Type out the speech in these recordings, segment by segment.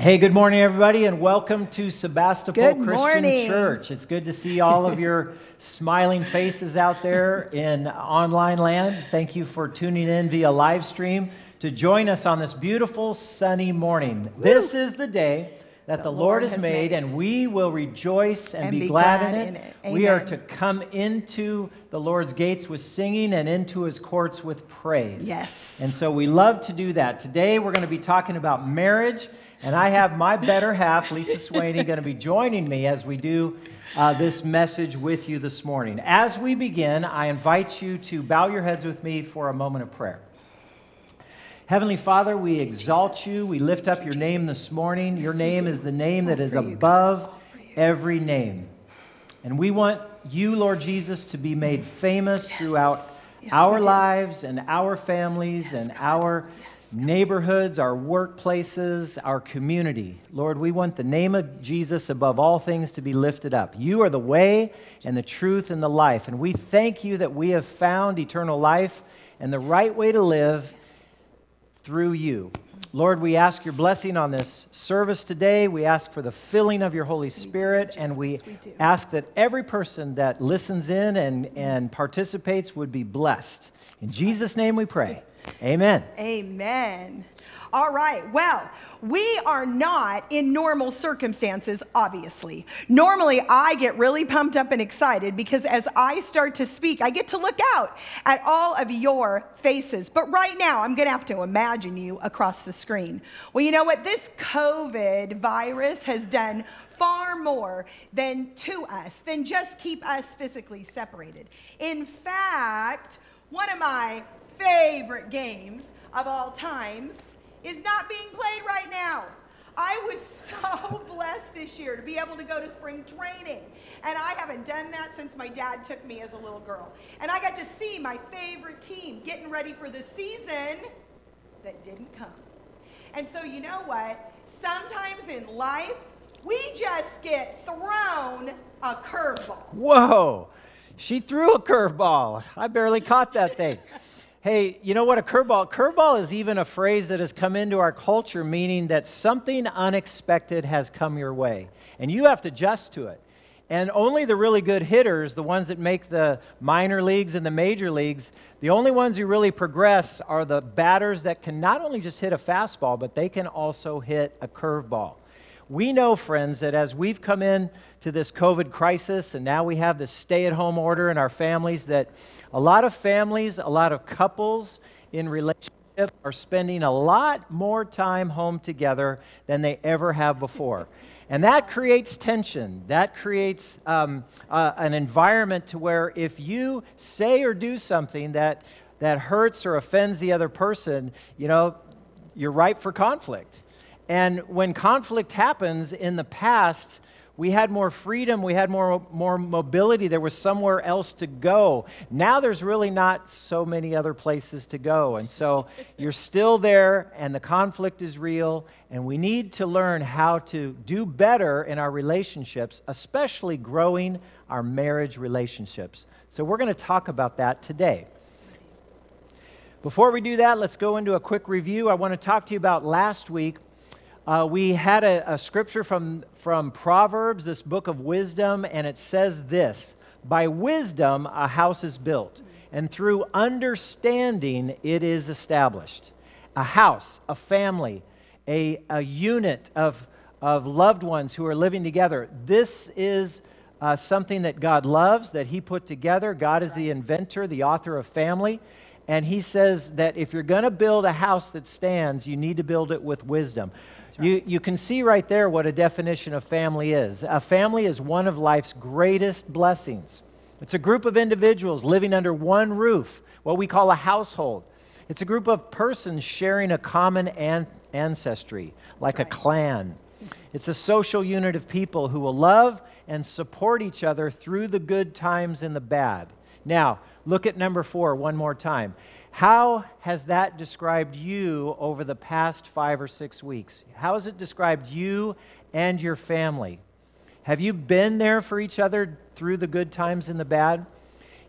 Hey, good morning, everybody, and welcome to Sebastopol Good Christian morning. Church. It's good to see all of your smiling faces out there in online land. Thank you for tuning in via live stream to join us on this beautiful sunny morning. This is the day that the, Lord, has made, and we will rejoice and, be, glad, in it. We are to come into the Lord's gates with singing and into his courts with praise. Yes. And so we love to do that. Today we're going to be talking about marriage, and I have my better half, Lisa Swaney, going to be joining me as we do uh, this message with you this morning. As we begin, I invite you to bow your heads with me for a moment of prayer. Heavenly Father, we exalt you. We lift up your name this morning. Your name is the name that is above every name. And we want you, Lord Jesus, to be made famous throughout Yes, our lives and our families and our neighborhoods, our workplaces, our community. Lord, we want the name of Jesus above all things to be lifted up. You are the way and the truth and the life. And we thank you that we have found eternal life and the right way to live through you. Lord, we ask your blessing on this service today. We ask for the filling of your Holy Spirit, and we we ask that every person that listens in and, and participates would be blessed. In Jesus' name we pray. Amen. Amen. All right. Well, we are not in normal circumstances, obviously. Normally, I get really pumped up and excited because as I start to speak, I get to look out at all of your faces. But right now, I'm going to have to imagine you across the screen. Well, you know what? This COVID virus has done far more than to us than just keep us physically separated. In fact, one of my favorite games of all times is not being played right now. I was so blessed this year to be able to go to spring training. And I haven't done that since my dad took me as a little girl. And I got to see my favorite team getting ready for the season that didn't come. And so, you know what? Sometimes in life, we just get thrown a curveball. Whoa, she threw a curveball. I barely caught that thing. Hey, you know what? A curveball. Curveball is even a phrase that has come into our culture, meaning that something unexpected has come your way, and you have to adjust to it. And only the really good hitters, the ones that make the minor leagues and the major leagues, the only ones who really progress are the batters that can not only just hit a fastball, but they can also hit a curveball. We know, friends, that as we've come in to this COVID crisis and now we have this stay at home order in our families, that a lot of families, a lot of couples in relationship are spending a lot more time home together than they ever have before. And that creates tension. That creates um, uh, an environment to where if you say or do something that, that hurts or offends the other person, you know, you're ripe for conflict. And when conflict happens in the past, we had more freedom, we had more, more mobility, there was somewhere else to go. Now there's really not so many other places to go. And so you're still there, and the conflict is real, and we need to learn how to do better in our relationships, especially growing our marriage relationships. So we're going to talk about that today. Before we do that, let's go into a quick review. I want to talk to you about last week. Uh, we had a, a scripture from, from Proverbs, this book of wisdom, and it says this By wisdom a house is built, and through understanding it is established. A house, a family, a, a unit of, of loved ones who are living together. This is uh, something that God loves, that He put together. God is the inventor, the author of family. And he says that if you're going to build a house that stands, you need to build it with wisdom. You, you can see right there what a definition of family is. A family is one of life's greatest blessings. It's a group of individuals living under one roof, what we call a household. It's a group of persons sharing a common an- ancestry, like a clan. It's a social unit of people who will love and support each other through the good times and the bad. Now, look at number four one more time. How has that described you over the past five or six weeks? How has it described you and your family? Have you been there for each other through the good times and the bad?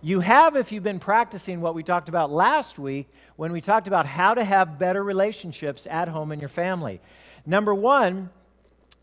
You have if you've been practicing what we talked about last week when we talked about how to have better relationships at home in your family. Number one,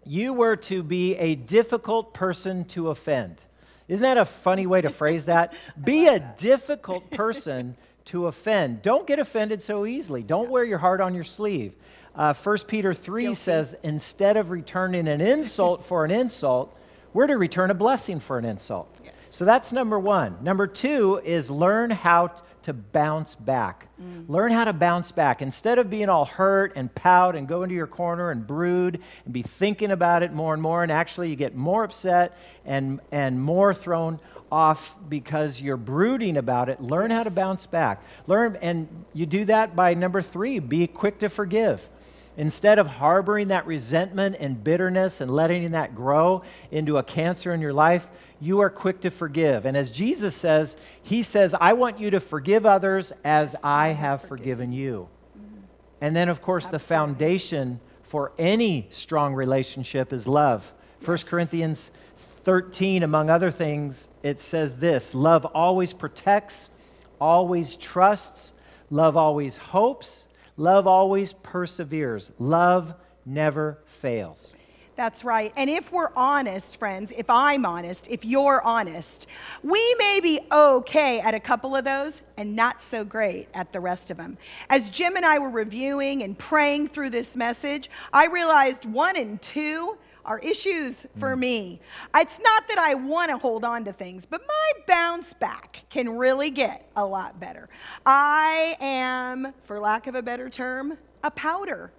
you were to be a difficult person to offend. Isn't that a funny way to phrase that? Be a difficult person to offend. Don't get offended so easily. Don't wear your heart on your sleeve. Uh, 1 Peter 3 Guilty. says, instead of returning an insult for an insult, we're to return a blessing for an insult. Yes. So that's number one. Number two is learn how to bounce back. Learn how to bounce back. Instead of being all hurt and pout and go into your corner and brood and be thinking about it more and more, and actually you get more upset and, and more thrown off because you're brooding about it, learn how to bounce back. Learn, and you do that by number three, be quick to forgive. Instead of harboring that resentment and bitterness and letting that grow into a cancer in your life, you are quick to forgive. And as Jesus says, He says, I want you to forgive others as I have forgiven you. Mm-hmm. And then, of course, the foundation for any strong relationship is love. 1 Corinthians 13, among other things, it says this love always protects, always trusts, love always hopes, love always perseveres, love never fails. That's right. And if we're honest, friends, if I'm honest, if you're honest, we may be okay at a couple of those and not so great at the rest of them. As Jim and I were reviewing and praying through this message, I realized one and two are issues for mm. me. It's not that I want to hold on to things, but my bounce back can really get a lot better. I am, for lack of a better term, a powder.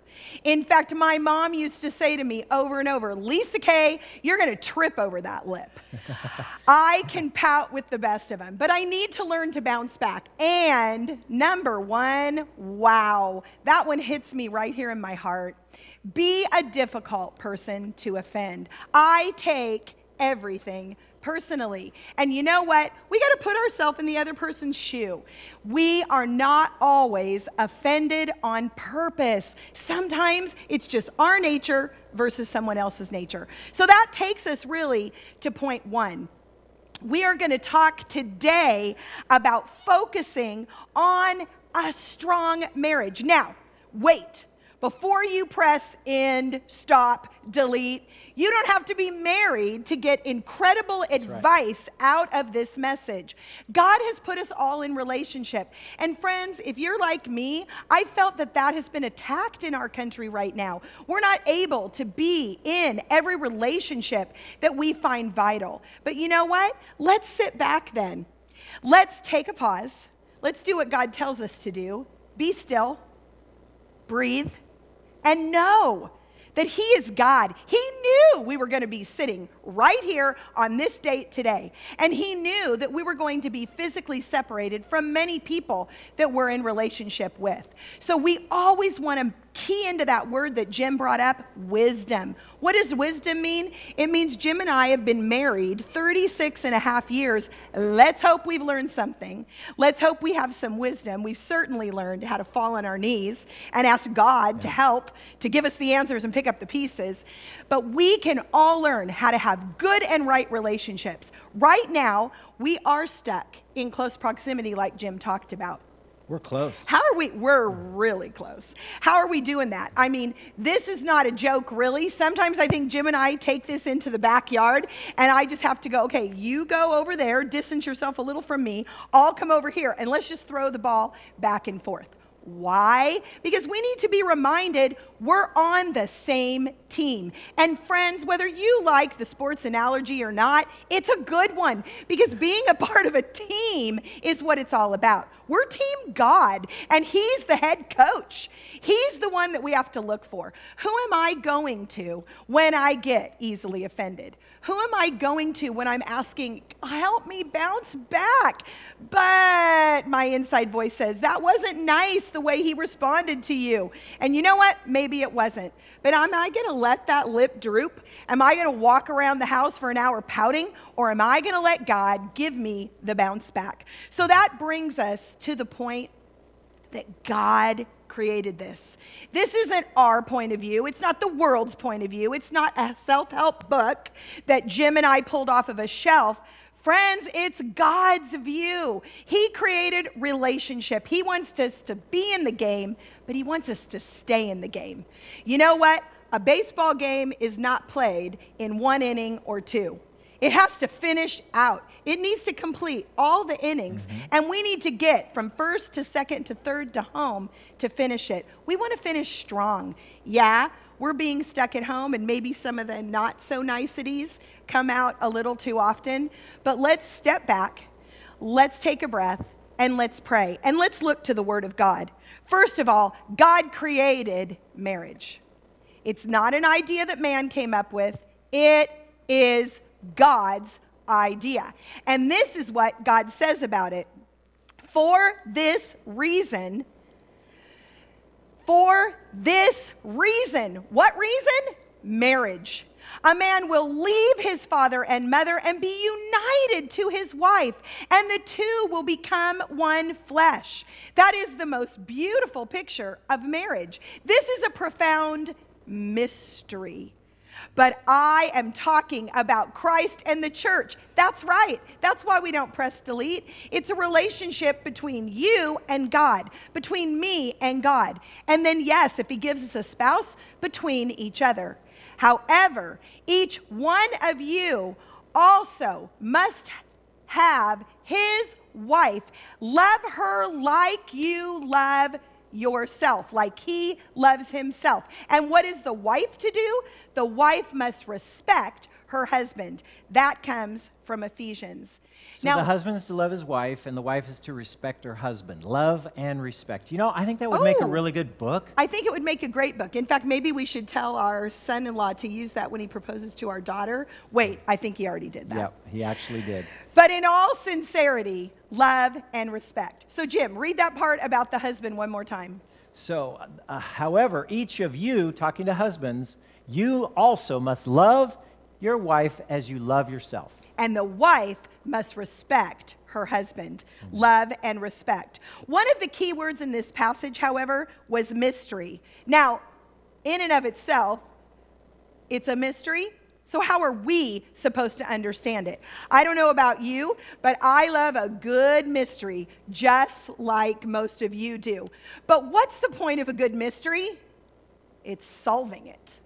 In fact, my mom used to say to me over and over, Lisa Kay, you're going to trip over that lip. I can pout with the best of them, but I need to learn to bounce back. And number one, wow, that one hits me right here in my heart. Be a difficult person to offend. I take everything personally. And you know what? We got to put ourselves in the other person's shoe. We are not always offended on purpose. Sometimes it's just our nature versus someone else's nature. So that takes us really to point one. We are going to talk today about focusing on a strong marriage. Now, wait. Before you press end, stop, delete, you don't have to be married to get incredible advice out of this message. God has put us all in relationship. And friends, if you're like me, I felt that that has been attacked in our country right now. We're not able to be in every relationship that we find vital. But you know what? Let's sit back then. Let's take a pause. Let's do what God tells us to do. Be still breathe, and know that He is God. He knew we were going to be sitting right here on this date today. And He knew that we were going to be physically separated from many people that we're in relationship with. So we always want to key into that word that Jim brought up wisdom. What does wisdom mean? It means Jim and I have been married 36 and a half years. Let's hope we've learned something. Let's hope we have some wisdom. We've certainly learned how to fall on our knees and ask God to help, to give us the answers and pick up the pieces. But we can all learn how to have good and right relationships. Right now, we are stuck in close proximity, like Jim talked about. We're close. How are we? We're really close. How are we doing that? I mean, this is not a joke, really. Sometimes I think Jim and I take this into the backyard, and I just have to go, okay, you go over there, distance yourself a little from me. I'll come over here, and let's just throw the ball back and forth. Why? Because we need to be reminded we're on the same team. And friends, whether you like the sports analogy or not, it's a good one because being a part of a team is what it's all about. We're Team God, and He's the head coach. He's the one that we have to look for. Who am I going to when I get easily offended? Who am I going to when I'm asking, help me bounce back? But my inside voice says, that wasn't nice the way he responded to you. And you know what? Maybe it wasn't. But am I going to let that lip droop? Am I going to walk around the house for an hour pouting? Or am I going to let God give me the bounce back? So that brings us to the point that God created this. This isn't our point of view. It's not the world's point of view. It's not a self help book that Jim and I pulled off of a shelf. Friends, it's God's view. He created relationship. He wants us to be in the game, but He wants us to stay in the game. You know what? a baseball game is not played in one inning or two. It has to finish out. It needs to complete all the innings. Mm-hmm. And we need to get from first to second to third to home to finish it. We want to finish strong. Yeah, we're being stuck at home, and maybe some of the not so niceties come out a little too often. But let's step back, let's take a breath, and let's pray. And let's look to the Word of God. First of all, God created marriage. It's not an idea that man came up with, it is God's idea. And this is what God says about it. For this reason, for this reason. What reason? Marriage. A man will leave his father and mother and be united to his wife, and the two will become one flesh. That is the most beautiful picture of marriage. This is a profound mystery. But I am talking about Christ and the church. That's right. That's why we don't press delete. It's a relationship between you and God, between me and God. And then, yes, if He gives us a spouse, between each other. However, each one of you also must have his wife love her like you love yourself, like he loves himself. And what is the wife to do? The wife must respect her husband. That comes from Ephesians. So the husband is to love his wife, and the wife is to respect her husband. Love and respect. You know, I think that would make a Oh. really good book. I think it would make a great book. In fact, maybe we should tell our son in law to use that when he proposes to our daughter. Wait, I think he already did that. Yep, he actually did. But in all sincerity, love and respect. So, Jim, read that part about the husband one more time. So, uh, however, each of you, talking to husbands, you also must love your wife as you love yourself. And the wife must respect her husband. Love and respect. One of the key words in this passage, however, was mystery. Now, in and of itself, it's a mystery. So, how are we supposed to understand it? I don't know about you, but I love a good mystery, just like most of you do. But what's the point of a good mystery? It's solving it.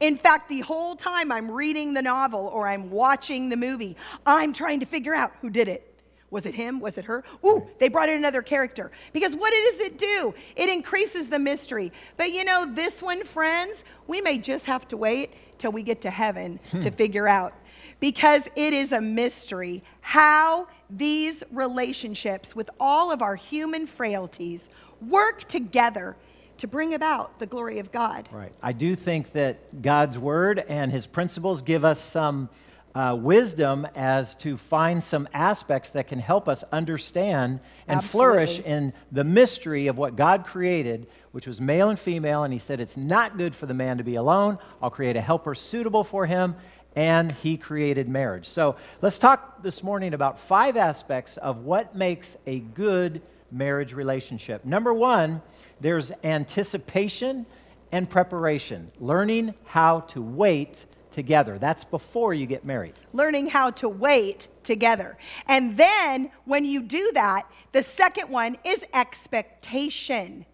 In fact, the whole time I'm reading the novel or I'm watching the movie, I'm trying to figure out who did it. Was it him? Was it her? Ooh, they brought in another character. Because what does it do? It increases the mystery. But you know, this one, friends, we may just have to wait till we get to heaven hmm. to figure out. Because it is a mystery how these relationships, with all of our human frailties, work together to bring about the glory of God. Right. I do think that God's word and his principles give us some uh, wisdom as to find some aspects that can help us understand and flourish in the mystery of what God created, which was male and female. And he said, It's not good for the man to be alone. I'll create a helper suitable for him. And he created marriage. So let's talk this morning about five aspects of what makes a good marriage relationship. Number one, there's anticipation and preparation, learning how to wait together. That's before you get married. learning how to wait together. And then when you do that, the second one is expectation,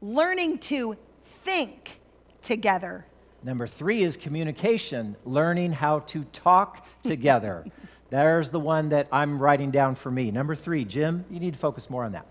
learning to think together. Number three is communication, learning how to talk together. There's the one that I'm writing down for me. Number three, Jim, you need to focus more on that.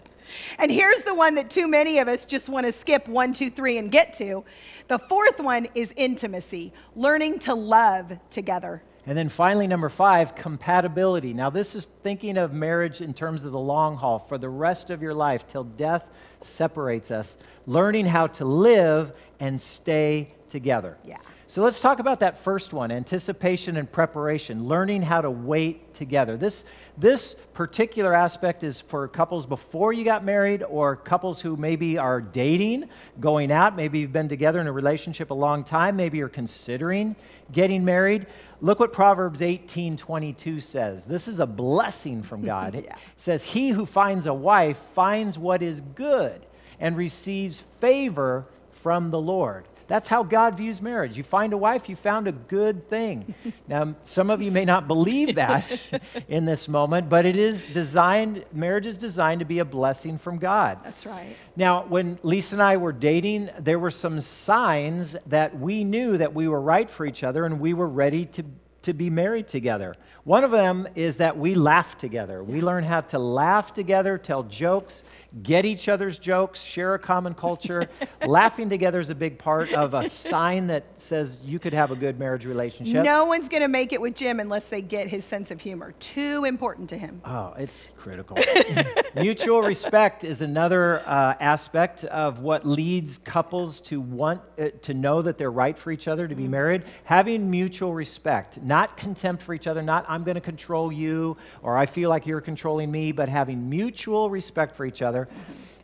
And here's the one that too many of us just want to skip one, two, three, and get to. The fourth one is intimacy, learning to love together. And then finally, number five, compatibility. Now, this is thinking of marriage in terms of the long haul for the rest of your life till death separates us, learning how to live and stay together. Yeah. So let's talk about that first one anticipation and preparation, learning how to wait together. This, this particular aspect is for couples before you got married or couples who maybe are dating, going out. Maybe you've been together in a relationship a long time. Maybe you're considering getting married. Look what Proverbs 18 22 says. This is a blessing from God. It says, He who finds a wife finds what is good and receives favor from the Lord. That's how God views marriage. You find a wife, you found a good thing. now, some of you may not believe that in this moment, but it is designed, marriage is designed to be a blessing from God. That's right. Now, when Lisa and I were dating, there were some signs that we knew that we were right for each other and we were ready to, to be married together. One of them is that we laugh together. We learn how to laugh together, tell jokes, get each other's jokes, share a common culture. Laughing together is a big part of a sign that says you could have a good marriage relationship. No one's going to make it with Jim unless they get his sense of humor. Too important to him. Oh, it's critical. Mutual respect is another uh, aspect of what leads couples to want uh, to know that they're right for each other to be married. Having mutual respect, not contempt for each other, not I'm going to control you or I feel like you're controlling me, but having mutual respect for each other.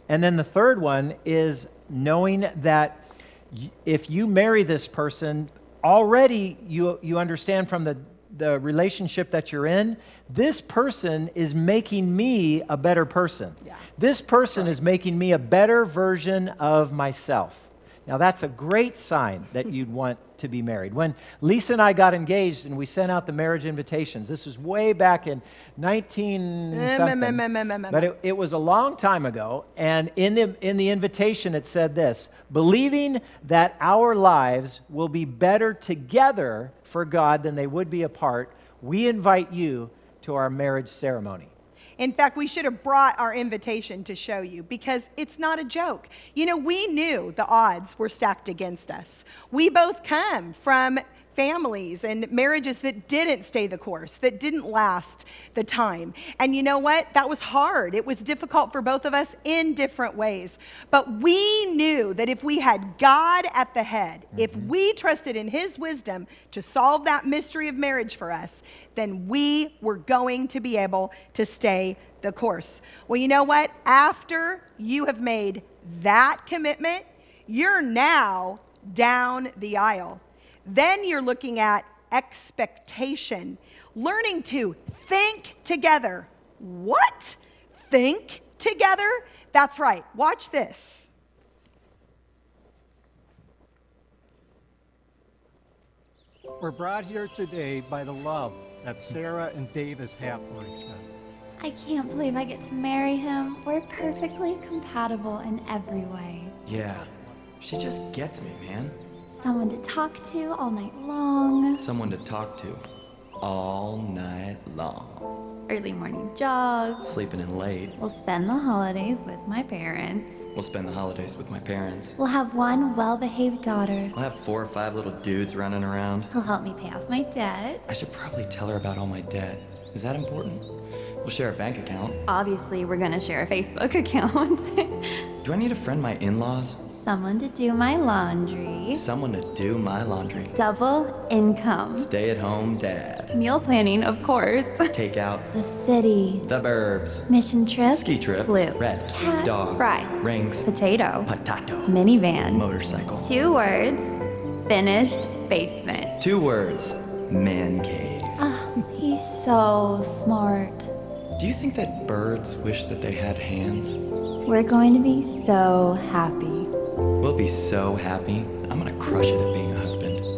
And then the third one is knowing that if you marry this person, already you, you understand from the, the relationship that you're in, this person is making me a better person. Yeah. This person is making me a better version of myself. Now, that's a great sign that you'd want to be married. When Lisa and I got engaged and we sent out the marriage invitations, this was way back in 19 Eh, something, but it, it was a long time ago. And in the, in the invitation, it said this believing that our lives will be better together for God than they would be apart, we invite you to our marriage ceremony. In fact, we should have brought our invitation to show you because it's not a joke. You know, we knew the odds were stacked against us. We both come from families and marriages that didn't stay the course, that didn't last the time. And you know what? That was hard. It was difficult for both of us in different ways. But we knew that if we had God at the head, if mm-hmm. we trusted in His wisdom to solve that mystery of marriage for us, then we were going to be able to stay the course. Well, you know what? After you have made that commitment, you're now down the aisle. Then you're looking at expectation, learning to think together. What? Think together? That's right. Watch this. We're brought here today by the love that Sarah and Davis have for each other. I can't believe I get to marry him. We're perfectly compatible in every way. Yeah, she just gets me, man. Someone to talk to all night long, Someone to talk to all night long. early morning jogs. Sleeping in late. We'll spend the holidays with my parents. We'll spend the holidays with my parents. We'll have one well behaved daughter. I'll have four or five little dudes running around. He'll help me pay off my debt. I should probably tell her about all my debt. Is that important? We'll share a bank account. Obviously, we're gonna share a Facebook account. Do I need to friend my in laws? Someone to do my laundry. Someone to do my laundry. Double income. Stay at home dad. Meal planning, of course. Take out the city. the burbs. Mission trip. Ski trip. Blue. Red. Cat. Dog. Fries. Rings. Potato. Potato. Minivan. Motorcycle. Two words. Finished basement. Two words. Man cave. Ah, he's so smart. Do you think that birds wish that they had hands? We're going to be so happy. We'll be so happy. I'm gonna crush it at being a husband.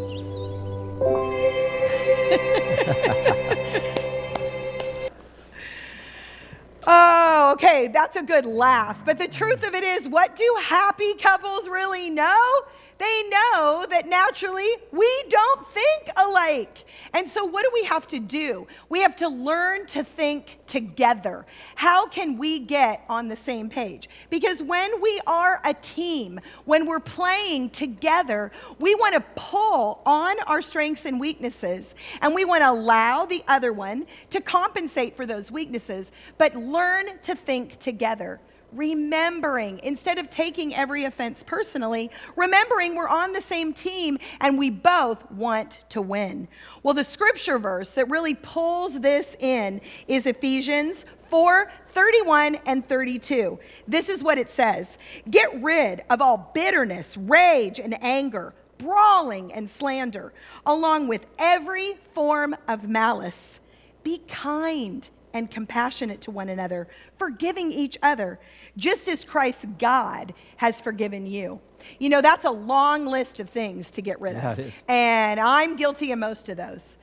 Oh, okay, that's a good laugh. But the truth of it is, what do happy couples really know? They know that naturally we don't think alike. And so, what do we have to do? We have to learn to think together. How can we get on the same page? Because when we are a team, when we're playing together, we want to pull on our strengths and weaknesses, and we want to allow the other one to compensate for those weaknesses, but learn to think together remembering instead of taking every offense personally, remembering we're on the same team and we both want to win. Well, the scripture verse that really pulls this in is Ephesians 4 31 and 32. This is what it says Get rid of all bitterness, rage, and anger, brawling and slander, along with every form of malice. Be kind and compassionate to one another, forgiving each other, just as Christ God has forgiven you. You know, that's a long list of things to get rid Yeah, of. And I'm guilty of most of those.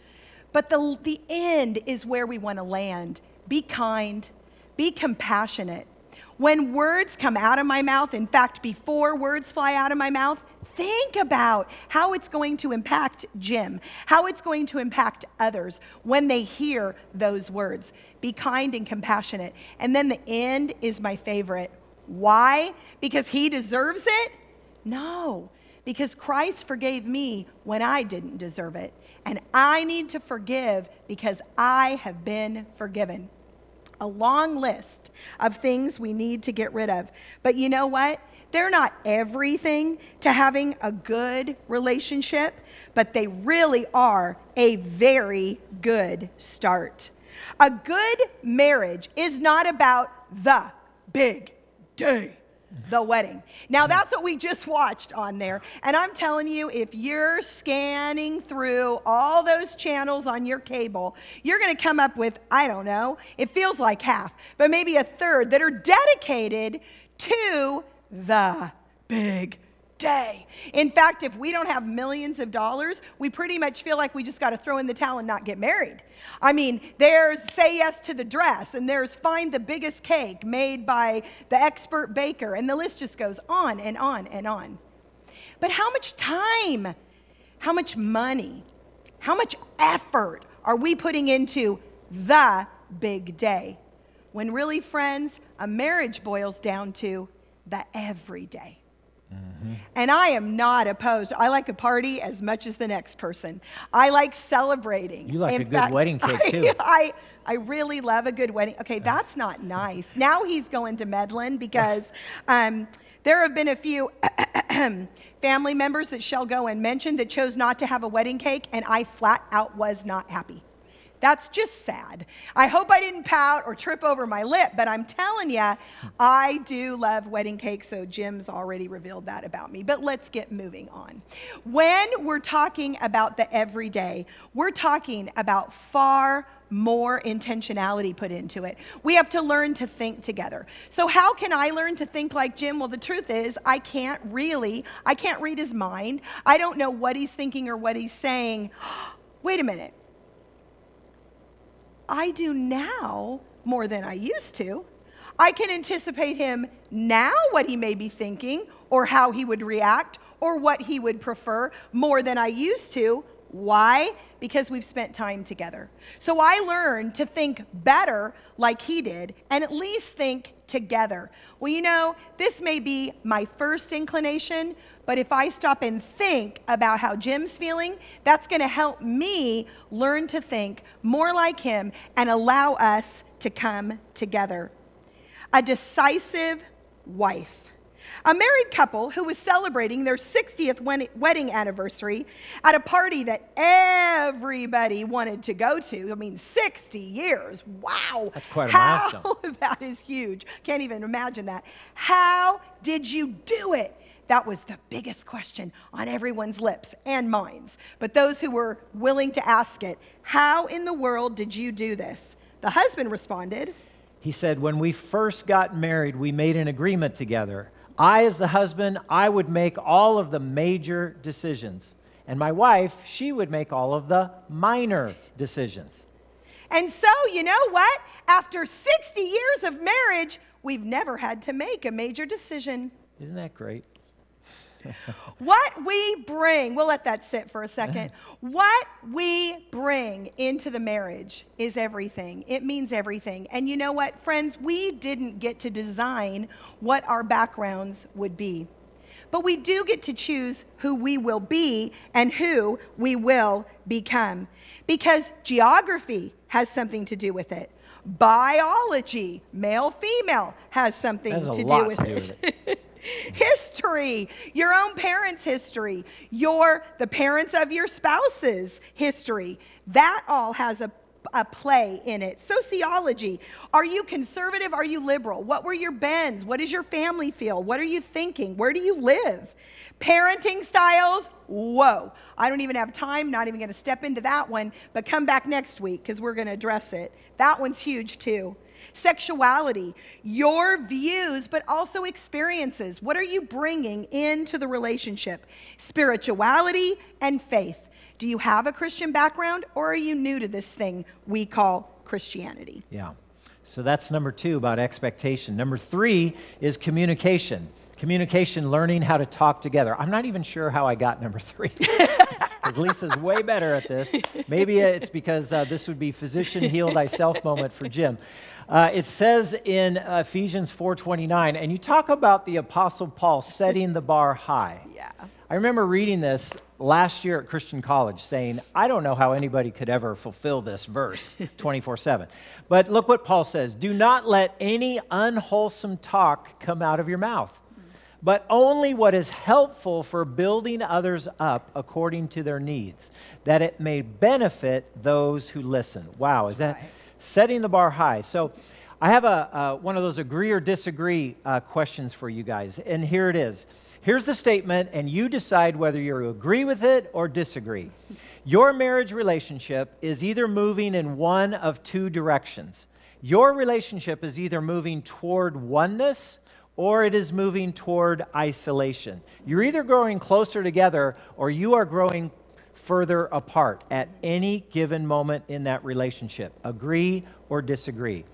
But the, the end is where we want to land. Be kind, be compassionate. When words come out of my mouth, in fact, before words fly out of my mouth, think about how it's going to impact Jim, how it's going to impact others when they hear those words. Be kind and compassionate. And then the end is my favorite. Why? Because he deserves it? No, because Christ forgave me when I didn't deserve it. And I need to forgive because I have been forgiven. A long list of things we need to get rid of. But you know what? They're not everything to having a good relationship, but they really are a very good start. A good marriage is not about the big day the wedding. Now, that's what we just watched on there. And I'm telling you, if you're scanning through all those channels on your cable, you're going to come up with, I don't know, it feels like half, but maybe a third that are dedicated to the big day. In fact, if we don't have millions of dollars, we pretty much feel like we just got to throw in the towel and not get married. I mean, there's say yes to the dress, and there's find the biggest cake made by the expert baker, and the list just goes on and on and on. But how much time, how much money, how much effort are we putting into the big day? When really, friends, a marriage boils down to the everyday. And I am not opposed. I like a party as much as the next person. I like celebrating. You like In a good wedding cake, I- too. I, I really love a good wedding. Okay, that's not nice. Now he's going to Medlin because um, there have been a few family members that shall go and mention that chose not to have a wedding cake, and I flat out was not happy. That's just sad. I hope I didn't pout or trip over my lip, but I'm telling you, I do love wedding cake, so Jim's already revealed that about me. But let's get moving on. When we're talking about the everyday, we're talking about far more intentionality put into it. We have to learn to think together. So how can I learn to think like Jim? Well, the truth is, I can't really. I can't read his mind. I don't know what he's thinking or what he's saying. Wait a minute. I do now more than I used to. I can anticipate him now what he may be thinking or how he would react or what he would prefer more than I used to. Why? Because we've spent time together. So I learned to think better like he did and at least think together. Well, you know, this may be my first inclination, but if I stop and think about how Jim's feeling, that's going to help me learn to think more like him and allow us to come together. A decisive wife. A married couple who was celebrating their 60th wedding anniversary at a party that everybody wanted to go to. I mean, 60 years. Wow. That's quite a How- milestone. that is huge. Can't even imagine that. How did you do it? That was the biggest question on everyone's lips and minds. But those who were willing to ask it, how in the world did you do this? The husband responded, He said, When we first got married, we made an agreement together. I, as the husband, I would make all of the major decisions. And my wife, she would make all of the minor decisions. And so, you know what? After 60 years of marriage, we've never had to make a major decision. Isn't that great? What we bring, we'll let that sit for a second. what we bring into the marriage is everything. It means everything. And you know what, friends? We didn't get to design what our backgrounds would be. But we do get to choose who we will be and who we will become. Because geography has something to do with it. Biology, male, female, has something Has a to do with it. with it. history, your own parents' history, your the parents of your spouse's history. That all has a a play in it. Sociology. Are you conservative? Are you liberal? What were your bends? What does your family feel? What are you thinking? Where do you live? Parenting styles. Whoa. I don't even have time, not even going to step into that one, but come back next week because we're going to address it. That one's huge too. Sexuality, your views, but also experiences. What are you bringing into the relationship? Spirituality and faith. Do you have a Christian background or are you new to this thing we call Christianity? Yeah. So that's number two about expectation. Number three is communication. Communication, learning how to talk together. I'm not even sure how I got number three, because Lisa's way better at this. Maybe it's because uh, this would be physician heal thyself moment for Jim. Uh, it says in Ephesians 4:29, and you talk about the Apostle Paul setting the bar high. Yeah. I remember reading this last year at Christian College saying, I don't know how anybody could ever fulfill this verse 24 7. But look what Paul says Do not let any unwholesome talk come out of your mouth, but only what is helpful for building others up according to their needs, that it may benefit those who listen. Wow, is that setting the bar high? So, I have a, uh, one of those agree or disagree uh, questions for you guys, and here it is. Here's the statement, and you decide whether you agree with it or disagree. Your marriage relationship is either moving in one of two directions. Your relationship is either moving toward oneness or it is moving toward isolation. You're either growing closer together or you are growing further apart at any given moment in that relationship. Agree or disagree.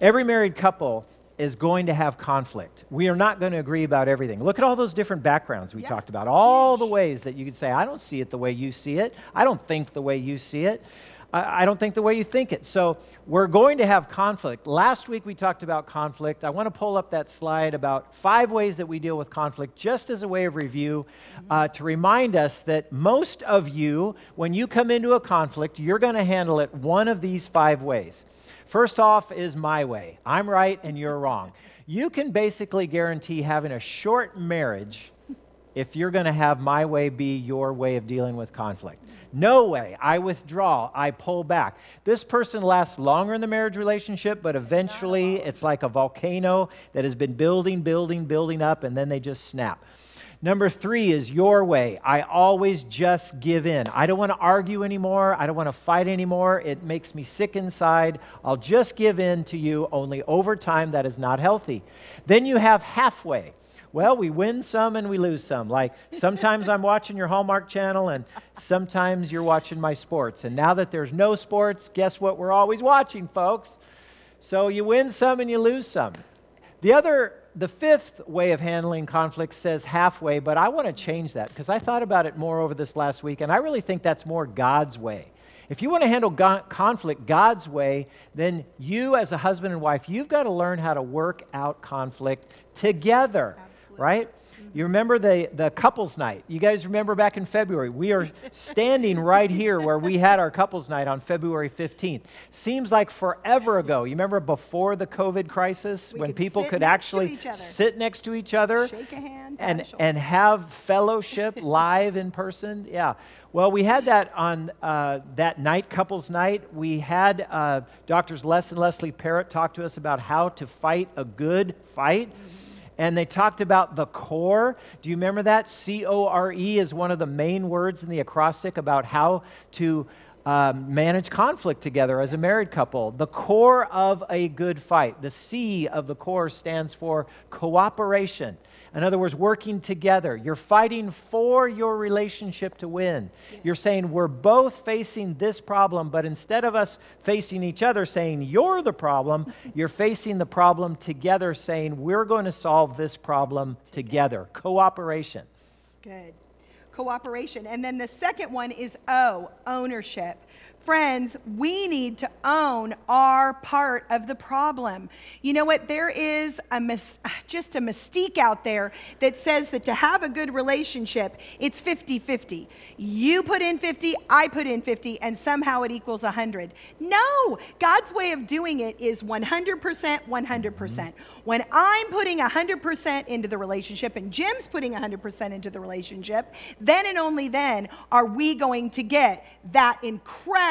Every married couple is going to have conflict. We are not going to agree about everything. Look at all those different backgrounds we Yeah. talked about, all the ways that you could say, I don't see it the way you see it. I don't think the way you see it. I don't think the way you think it. So we're going to have conflict. Last week we talked about conflict. I want to pull up that slide about five ways that we deal with conflict, just as a way of review, uh, to remind us that most of you, when you come into a conflict, you're going to handle it one of these five ways. First off is my way. I'm right and you're wrong. You can basically guarantee having a short marriage if you're going to have my way be your way of dealing with conflict. No way. I withdraw. I pull back. This person lasts longer in the marriage relationship, but eventually it's like a volcano that has been building, building, building up, and then they just snap. Number three is your way. I always just give in. I don't want to argue anymore. I don't want to fight anymore. It makes me sick inside. I'll just give in to you, only over time that is not healthy. Then you have halfway. Well, we win some and we lose some. Like sometimes I'm watching your Hallmark channel and sometimes you're watching my sports. And now that there's no sports, guess what we're always watching, folks? So you win some and you lose some. The other, the fifth way of handling conflict says halfway, but I want to change that because I thought about it more over this last week, and I really think that's more God's way. If you want to handle go- conflict God's way, then you, as a husband and wife, you've got to learn how to work out conflict together, right? You remember the, the couples night. You guys remember back in February? We are standing right here where we had our couples night on February 15th. Seems like forever ago. You remember before the COVID crisis We when could people could actually sit next to each other Shake a hand, and, and have fellowship live in person? Yeah. Well, we had that on uh, that night, couples night. We had uh, doctors Les and Leslie Parrott talk to us about how to fight a good fight. And they talked about the core. Do you remember that? C O R E is one of the main words in the acrostic about how to um, manage conflict together as a married couple. The core of a good fight. The C of the core stands for cooperation. In other words, working together. You're fighting for your relationship to win. You're saying, we're both facing this problem, but instead of us facing each other saying, you're the problem, you're facing the problem together saying, we're going to solve this problem together. Cooperation. Good. Cooperation. And then the second one is O, ownership. Friends, we need to own our part of the problem. You know what? There is a mis- just a mystique out there that says that to have a good relationship, it's 50 50. You put in 50, I put in 50, and somehow it equals 100. No, God's way of doing it is 100%, 100%. Mm-hmm. When I'm putting 100% into the relationship and Jim's putting 100% into the relationship, then and only then are we going to get that incredible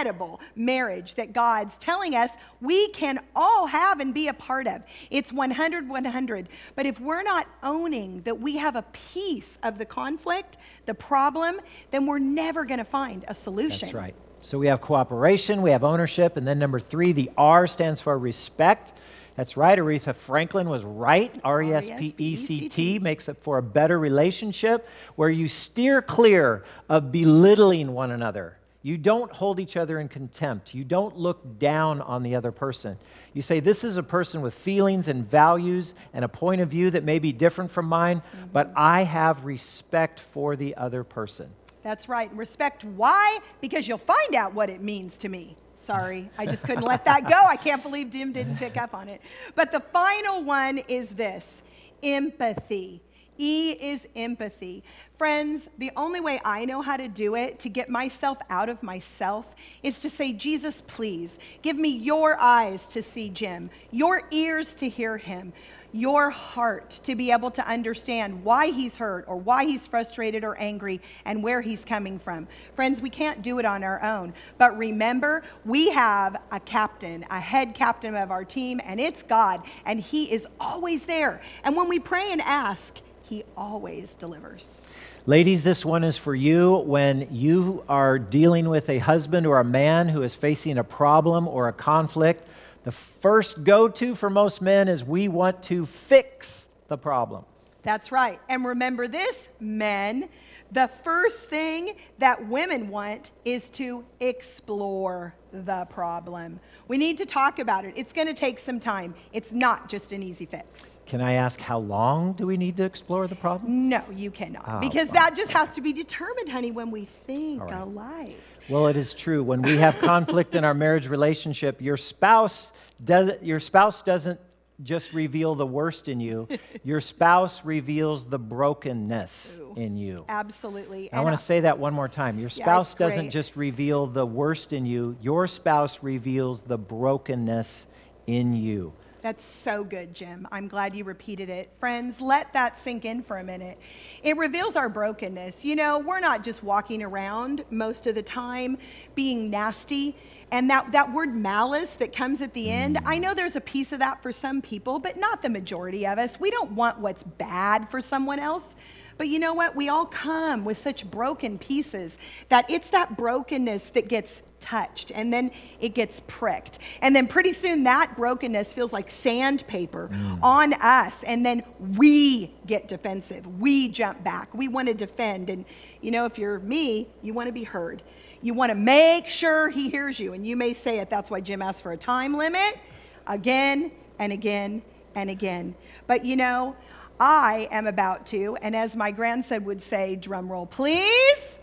marriage that God's telling us we can all have and be a part of. It's 100 100. But if we're not owning that we have a piece of the conflict, the problem, then we're never going to find a solution. That's right. So we have cooperation, we have ownership, and then number three, the R stands for respect. That's right. Aretha Franklin was right. R E S P E C T makes it for a better relationship where you steer clear of belittling one another. You don't hold each other in contempt. You don't look down on the other person. You say, This is a person with feelings and values and a point of view that may be different from mine, mm-hmm. but I have respect for the other person. That's right. Respect why? Because you'll find out what it means to me. Sorry, I just couldn't let that go. I can't believe Jim didn't pick up on it. But the final one is this empathy. E is empathy. Friends, the only way I know how to do it to get myself out of myself is to say, Jesus, please, give me your eyes to see Jim, your ears to hear him, your heart to be able to understand why he's hurt or why he's frustrated or angry and where he's coming from. Friends, we can't do it on our own. But remember, we have a captain, a head captain of our team, and it's God, and he is always there. And when we pray and ask, he always delivers. Ladies, this one is for you when you are dealing with a husband or a man who is facing a problem or a conflict. The first go to for most men is we want to fix the problem. That's right. And remember this, men, the first thing that women want is to explore the problem. We need to talk about it. It's going to take some time. It's not just an easy fix. Can I ask how long do we need to explore the problem? No, you cannot. Oh, because fine. that just has to be determined, honey, when we think right. alike. Well, it is true. When we have conflict in our marriage relationship, your spouse does your spouse doesn't just reveal the worst in you. Your spouse reveals the brokenness Ooh. in you. Absolutely. I want to uh, say that one more time. Your spouse it's doesn't great. just reveal the worst in you, your spouse reveals the brokenness in you. That's so good, Jim. I'm glad you repeated it. Friends, let that sink in for a minute. It reveals our brokenness. You know, we're not just walking around most of the time being nasty. And that, that word malice that comes at the end, mm. I know there's a piece of that for some people, but not the majority of us. We don't want what's bad for someone else. But you know what? We all come with such broken pieces that it's that brokenness that gets touched and then it gets pricked. And then pretty soon that brokenness feels like sandpaper mm. on us. And then we get defensive. We jump back. We want to defend. And you know, if you're me, you want to be heard. You want to make sure he hears you. And you may say it. That's why Jim asked for a time limit again and again and again. But you know, I am about to, and as my grandson would say, drum roll, please.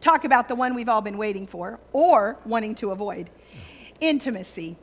Talk about the one we've all been waiting for or wanting to avoid intimacy.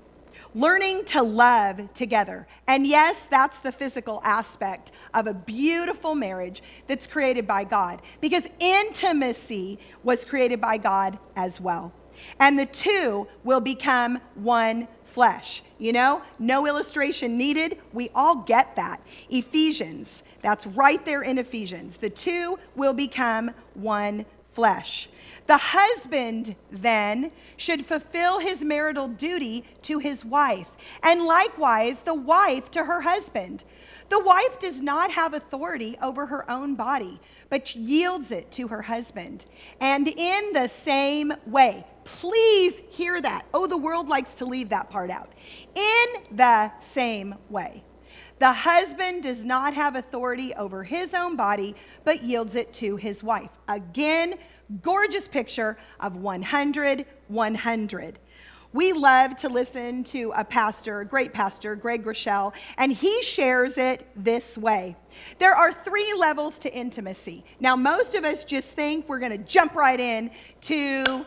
Learning to love together. And yes, that's the physical aspect of a beautiful marriage that's created by God because intimacy was created by God as well. And the two will become one flesh. You know, no illustration needed. We all get that. Ephesians, that's right there in Ephesians. The two will become one flesh. The husband then should fulfill his marital duty to his wife, and likewise the wife to her husband. The wife does not have authority over her own body, but yields it to her husband. And in the same way, please hear that. Oh, the world likes to leave that part out. In the same way. The husband does not have authority over his own body, but yields it to his wife. Again, gorgeous picture of 100 100. We love to listen to a pastor, a great pastor, Greg Rochelle, and he shares it this way. There are three levels to intimacy. Now, most of us just think we're going to jump right in to.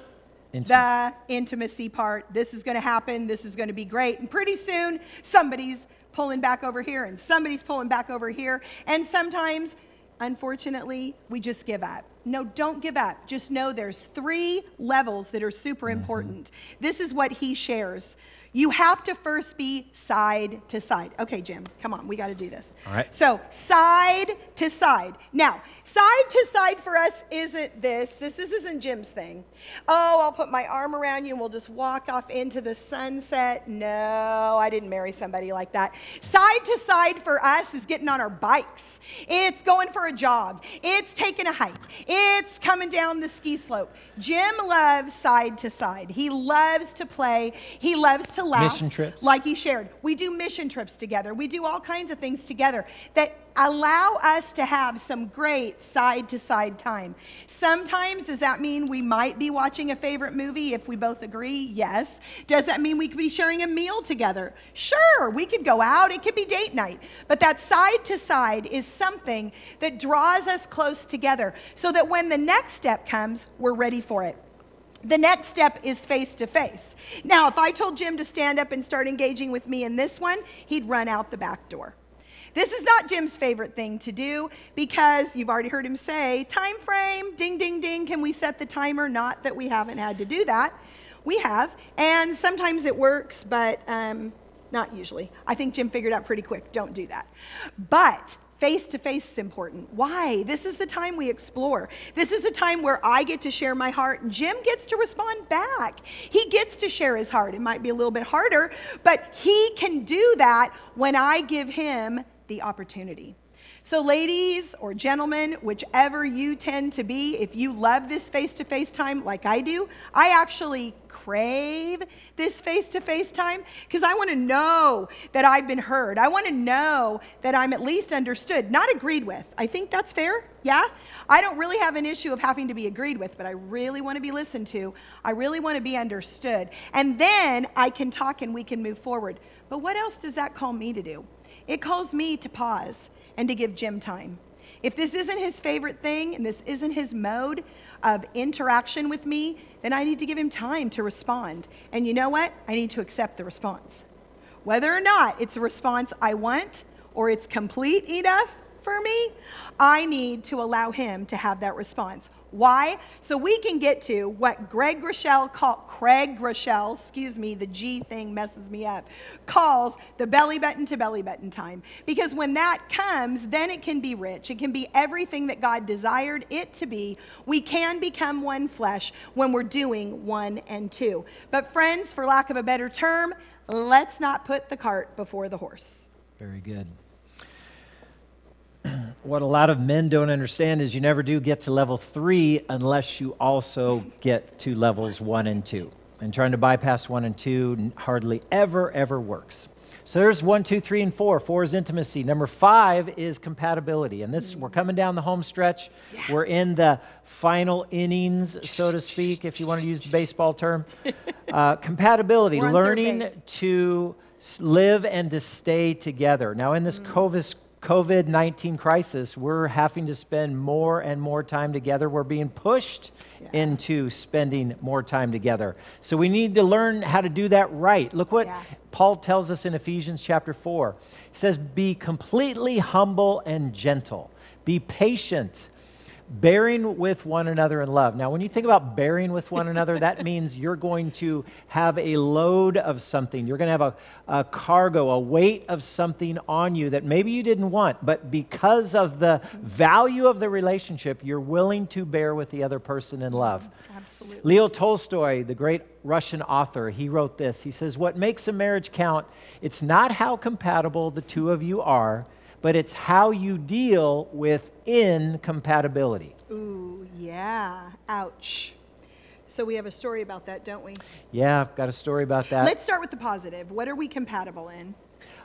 The intimacy part. This is going to happen. This is going to be great. And pretty soon, somebody's pulling back over here and somebody's pulling back over here. And sometimes, unfortunately, we just give up. No, don't give up. Just know there's three levels that are super mm-hmm. important. This is what he shares. You have to first be side to side. Okay, Jim, come on, we got to do this. All right. So, side to side. Now, side to side for us isn't this. This, this isn't Jim's thing. Oh, I'll put my arm around you and we'll just walk off into the sunset. No, I didn't marry somebody like that. Side to side for us is getting on our bikes. It's going for a jog. It's taking a hike. It's coming down the ski slope. Jim loves side to side. He loves to play. He loves to laugh. Mission trips. Like he shared. We do mission trips together. We do all kinds of things together that allow us to have some great side to side time. Sometimes, does that mean we might be watching a favorite movie if we both agree? Yes. Does that mean we could be sharing a meal together? Sure. We could go out, it could be date night. But that side to side is something that draws us close together so that when the next step comes, we're ready for it. The next step is face to face. Now, if I told Jim to stand up and start engaging with me in this one, he'd run out the back door. This is not Jim's favorite thing to do because you've already heard him say, time frame, ding, ding, ding, can we set the timer? Not that we haven't had to do that. We have, and sometimes it works, but um, not usually. I think Jim figured out pretty quick, don't do that. But Face to face is important. Why? This is the time we explore. This is the time where I get to share my heart and Jim gets to respond back. He gets to share his heart. It might be a little bit harder, but he can do that when I give him the opportunity. So, ladies or gentlemen, whichever you tend to be, if you love this face to face time like I do, I actually crave this face to face time because I want to know that I've been heard. I want to know that I'm at least understood, not agreed with. I think that's fair. Yeah? I don't really have an issue of having to be agreed with, but I really want to be listened to. I really want to be understood. And then I can talk and we can move forward. But what else does that call me to do? It calls me to pause and to give Jim time. If this isn't his favorite thing and this isn't his mode of interaction with me, then I need to give him time to respond. And you know what? I need to accept the response. Whether or not it's a response I want or it's complete enough for me, I need to allow him to have that response. Why? So we can get to what Greg Rochelle called Craig Rochelle, excuse me, the G thing messes me up, calls the belly button to belly button time. Because when that comes, then it can be rich. It can be everything that God desired it to be. We can become one flesh when we're doing one and two. But friends, for lack of a better term, let's not put the cart before the horse. Very good. what a lot of men don't understand is you never do get to level three unless you also get to levels one and two. And trying to bypass one and two hardly ever, ever works. So there's one, two, three, and four. Four is intimacy. Number five is compatibility. And this, we're coming down the home stretch. Yeah. We're in the final innings, so to speak, if you want to use the baseball term. Uh, compatibility, learning to live and to stay together. Now, in this mm. COVID COVID 19 crisis, we're having to spend more and more time together. We're being pushed yeah. into spending more time together. So we need to learn how to do that right. Look what yeah. Paul tells us in Ephesians chapter 4. He says, Be completely humble and gentle, be patient bearing with one another in love. Now, when you think about bearing with one another, that means you're going to have a load of something. You're going to have a, a, cargo, a weight of something on you that maybe you didn't want, but because of the value of the relationship, you're willing to bear with the other person in love. Absolutely. Leo Tolstoy, the great Russian author, he wrote this. He says, What makes a marriage count, it's not how compatible the two of you are but it's how you deal with incompatibility. Ooh, yeah. Ouch. So we have a story about that, don't we? Yeah, I've got a story about that. Let's start with the positive. What are we compatible in?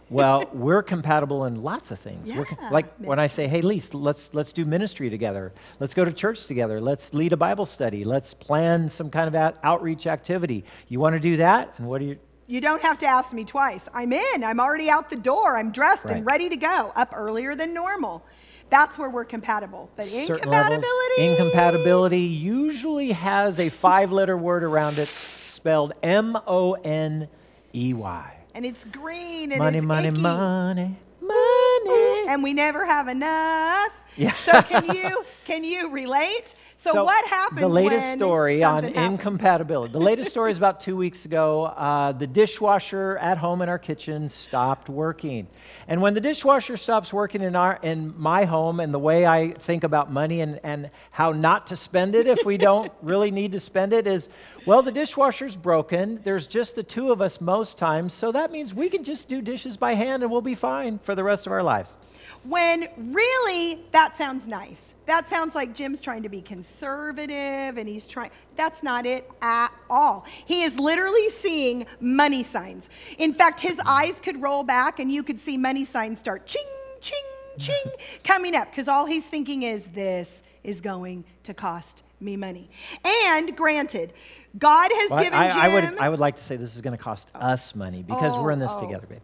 well, we're compatible in lots of things. Yeah, like when I say, "Hey, Lise, let's let's do ministry together. Let's go to church together. Let's lead a Bible study. Let's plan some kind of outreach activity." You want to do that? And what do you you don't have to ask me twice. I'm in. I'm already out the door. I'm dressed right. and ready to go, up earlier than normal. That's where we're compatible. But Certain incompatibility. Levels, incompatibility usually has a five letter word around it spelled M O N E Y. And it's green and money, it's money, icky. money, money. And we never have enough. Yeah. so can you can you relate? So, what happens The latest story on happens? incompatibility. The latest story is about two weeks ago. Uh, the dishwasher at home in our kitchen stopped working, and when the dishwasher stops working in our in my home, and the way I think about money and and how not to spend it if we don't really need to spend it is, well, the dishwasher's broken. There's just the two of us most times, so that means we can just do dishes by hand and we'll be fine for the rest of our lives. When really, that sounds nice. That sounds like Jim's trying to be conservative and he's trying. That's not it at all. He is literally seeing money signs. In fact, his eyes could roll back and you could see money signs start ching, ching, ching coming up because all he's thinking is this is going to cost me money. And granted, God has Well, given I, Jim. I would I would like to say this is going to cost oh. us money because we're in this Oh, oh. together, babe.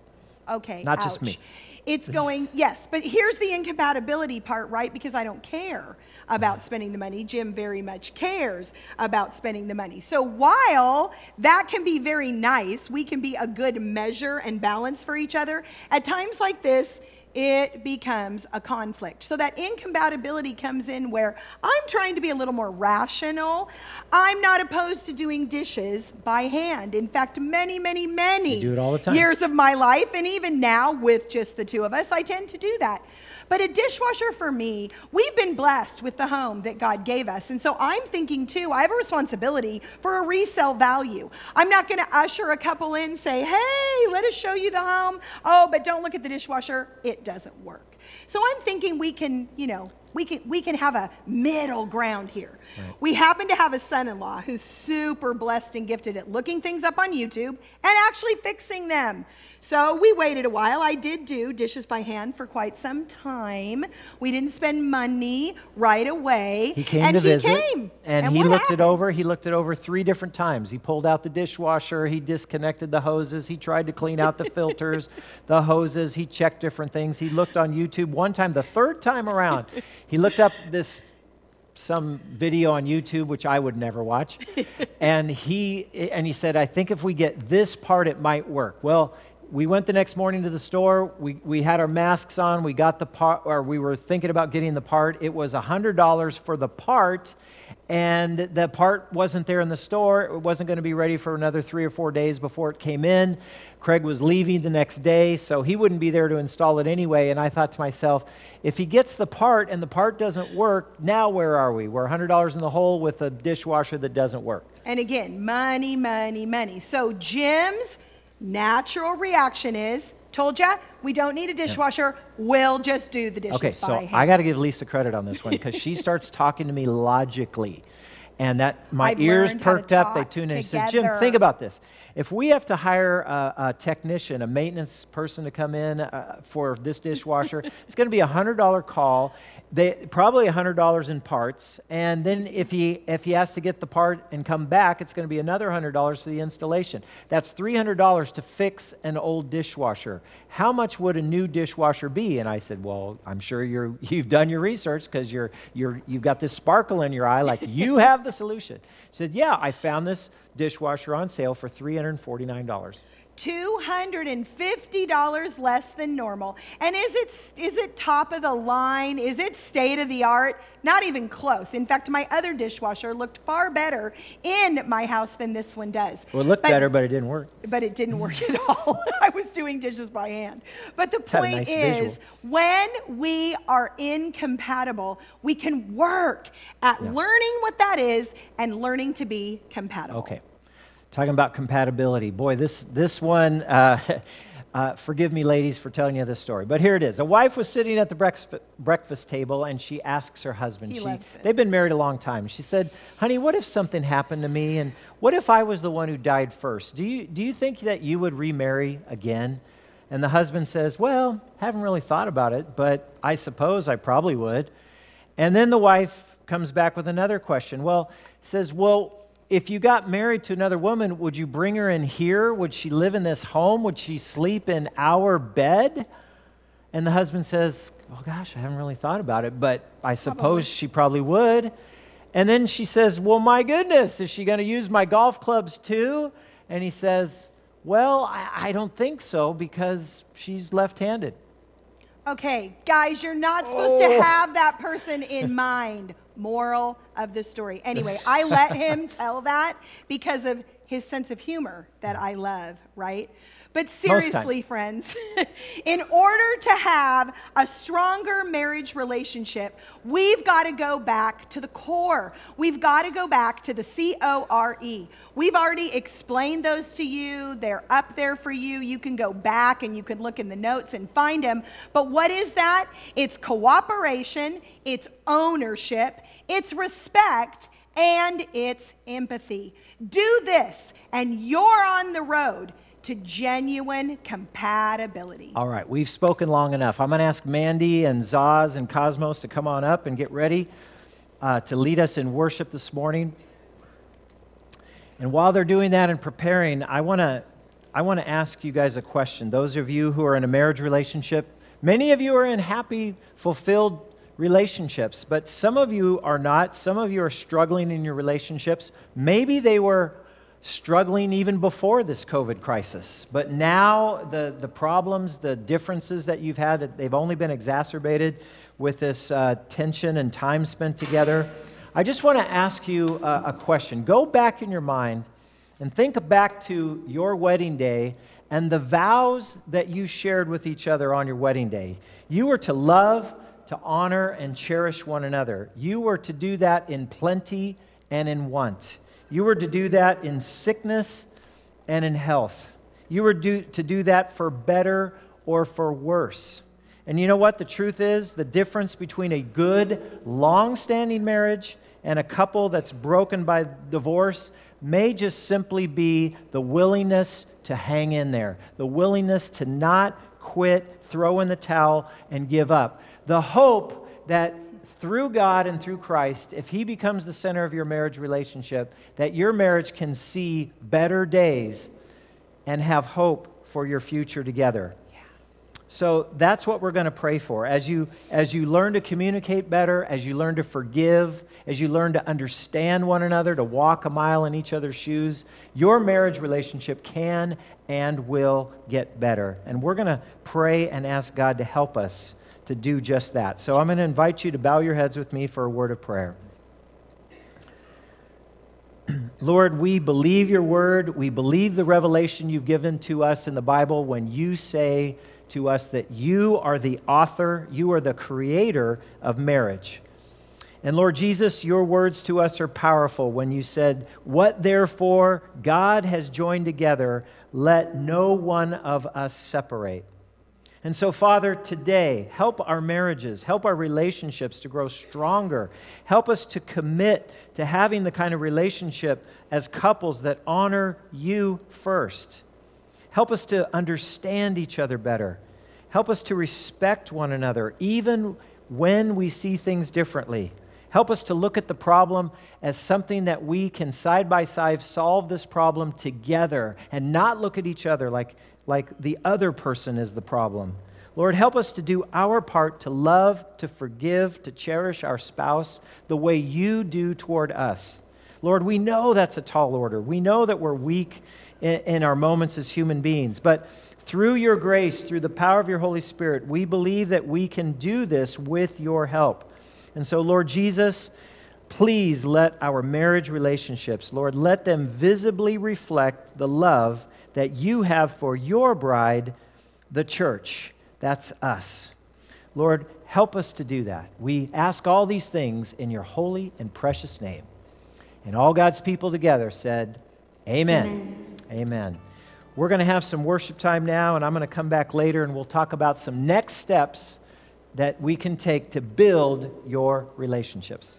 Okay. Not just me. It's going, yes, but here's the incompatibility part, right? Because I don't care about spending the money. Jim very much cares about spending the money. So while that can be very nice, we can be a good measure and balance for each other, at times like this, it becomes a conflict. So that incompatibility comes in where I'm trying to be a little more rational. I'm not opposed to doing dishes by hand. In fact, many, many, many do it all the time. years of my life, and even now with just the two of us, I tend to do that. But a dishwasher for me, we've been blessed with the home that God gave us. And so I'm thinking too, I have a responsibility for a resale value. I'm not going to usher a couple in, say, hey, let us show you the home. Oh, but don't look at the dishwasher. It doesn't work. So I'm thinking we can, you know, we can, we can have a middle ground here. We happen to have a son in law who's super blessed and gifted at looking things up on YouTube and actually fixing them. So we waited a while. I did do dishes by hand for quite some time. We didn't spend money right away. He came and to he visit, came. and, he looked happened? it over. He looked it over three different times. He pulled out the dishwasher. He disconnected the hoses. He tried to clean out the filters, the hoses. He checked different things. He looked on YouTube one time. The third time around, he looked up this some video on YouTube which I would never watch, and he and he said, "I think if we get this part, it might work." Well. We went the next morning to the store. We, we had our masks on. We got the part, or we were thinking about getting the part. It was $100 for the part, and the part wasn't there in the store. It wasn't going to be ready for another three or four days before it came in. Craig was leaving the next day, so he wouldn't be there to install it anyway. And I thought to myself, if he gets the part and the part doesn't work, now where are we? We're $100 in the hole with a dishwasher that doesn't work. And again, money, money, money. So Jim's natural reaction is, told ya, we don't need a dishwasher. We'll just do the dishes Okay, by so hand. I got to give Lisa credit on this one because she starts talking to me logically. And that my I've ears learned how to perked up, they talk tuned in. She said, Jim, together." think about this. If we have to hire a, a technician, a maintenance person to come in uh, for this dishwasher, it's going to be a $100 call, they, probably $100 in parts. And then if he, if he has to get the part and come back, it's going to be another $100 for the installation. That's $300 to fix an old dishwasher. How much would a new dishwasher be? And I said, Well, I'm sure you're, you've done your research because you're, you're, you've got this sparkle in your eye, like you have the solution. She said, Yeah, I found this dishwasher on sale for $349. $250 less than normal. And is it is it top of the line? Is it state of the art? Not even close. In fact, my other dishwasher looked far better in my house than this one does. Well, it looked But- better, but it didn't work. but it didn't work at all. I was doing dishes by hand. But the point nice is, visual. when we are incompatible, we can work at learning what that is and learning to be compatible. Okay. Talking about compatibility. Boy, this, this one, uh, uh, forgive me, ladies, for telling you this story, but here it is. A wife was sitting at the breakfast, breakfast table and she asks her husband. He she, loves this. They've been married a long time. She said, Honey, what if something happened to me? And what if I was the one who died first? Do you, do you think that you would remarry again? And the husband says, Well, haven't really thought about it, but I suppose I probably would. And then the wife comes back with another question. Well, says, Well, if you got married to another woman, would you bring her in here? Would she live in this home? Would she sleep in our bed? And the husband says, Oh gosh, I haven't really thought about it, but I suppose she probably would. And then she says, Well, my goodness, is she going to use my golf clubs too? And he says, Well, I, I don't think so because she's left handed. Okay, guys, you're not supposed Oh. to have that person in mind. Moral of the story. Anyway, I let him tell that because of his sense of humor that I love, right? But seriously, friends, in order to have a stronger marriage relationship, we've got to go back to the core. We've got to go back to the C O R E. We've already explained those to you. They're up there for you. You can go back and you can look in the notes and find them. But what is that? It's cooperation, it's ownership, it's respect, and it's empathy. Do this, and you're on the road to genuine compatibility. All right, we've spoken long enough. I'm going to ask Mandy and Zaz and Cosmos to come on up and get ready uh, to lead us in worship this morning. And while they're doing that and preparing, I want to I want to ask you guys a question. Those of you who are in a marriage relationship, many of you are in happy, fulfilled relationships, but some of you are not. Some of you are struggling in your relationships. Maybe they were struggling even before this COVID crisis. But now the, the problems, the differences that you've had, they've only been exacerbated with this uh, tension and time spent together. I just want to ask you a, a question. Go back in your mind and think back to your wedding day and the vows that you shared with each other on your wedding day. You were to love, to honor, and cherish one another. You were to do that in plenty and in want. You were to do that in sickness and in health. You were do, to do that for better or for worse. And you know what? The truth is, the difference between a good, long standing marriage and a couple that's broken by divorce may just simply be the willingness to hang in there, the willingness to not quit, throw in the towel, and give up. The hope that through God and through Christ, if He becomes the center of your marriage relationship, that your marriage can see better days and have hope for your future together. So that's what we're going to pray for. As you, as you learn to communicate better, as you learn to forgive, as you learn to understand one another, to walk a mile in each other's shoes, your marriage relationship can and will get better. And we're going to pray and ask God to help us to do just that. So I'm going to invite you to bow your heads with me for a word of prayer. Lord, we believe your word. We believe the revelation you've given to us in the Bible when you say to us that you are the author, you are the creator of marriage. And Lord Jesus, your words to us are powerful when you said, What therefore God has joined together, let no one of us separate. And so, Father, today, help our marriages, help our relationships to grow stronger. Help us to commit to having the kind of relationship as couples that honor you first. Help us to understand each other better. Help us to respect one another, even when we see things differently. Help us to look at the problem as something that we can side by side solve this problem together and not look at each other like like the other person is the problem. Lord, help us to do our part to love, to forgive, to cherish our spouse the way you do toward us. Lord, we know that's a tall order. We know that we're weak in, our moments as human beings, but through your grace, through the power of your Holy Spirit, we believe that we can do this with your help. And so, Lord Jesus, please let our marriage relationships, Lord, let them visibly reflect the love that you have for your bride, the church. That's us. Lord, help us to do that. We ask all these things in your holy and precious name. And all God's people together said, Amen. Amen. Amen. We're going to have some worship time now, and I'm going to come back later and we'll talk about some next steps that we can take to build your relationships.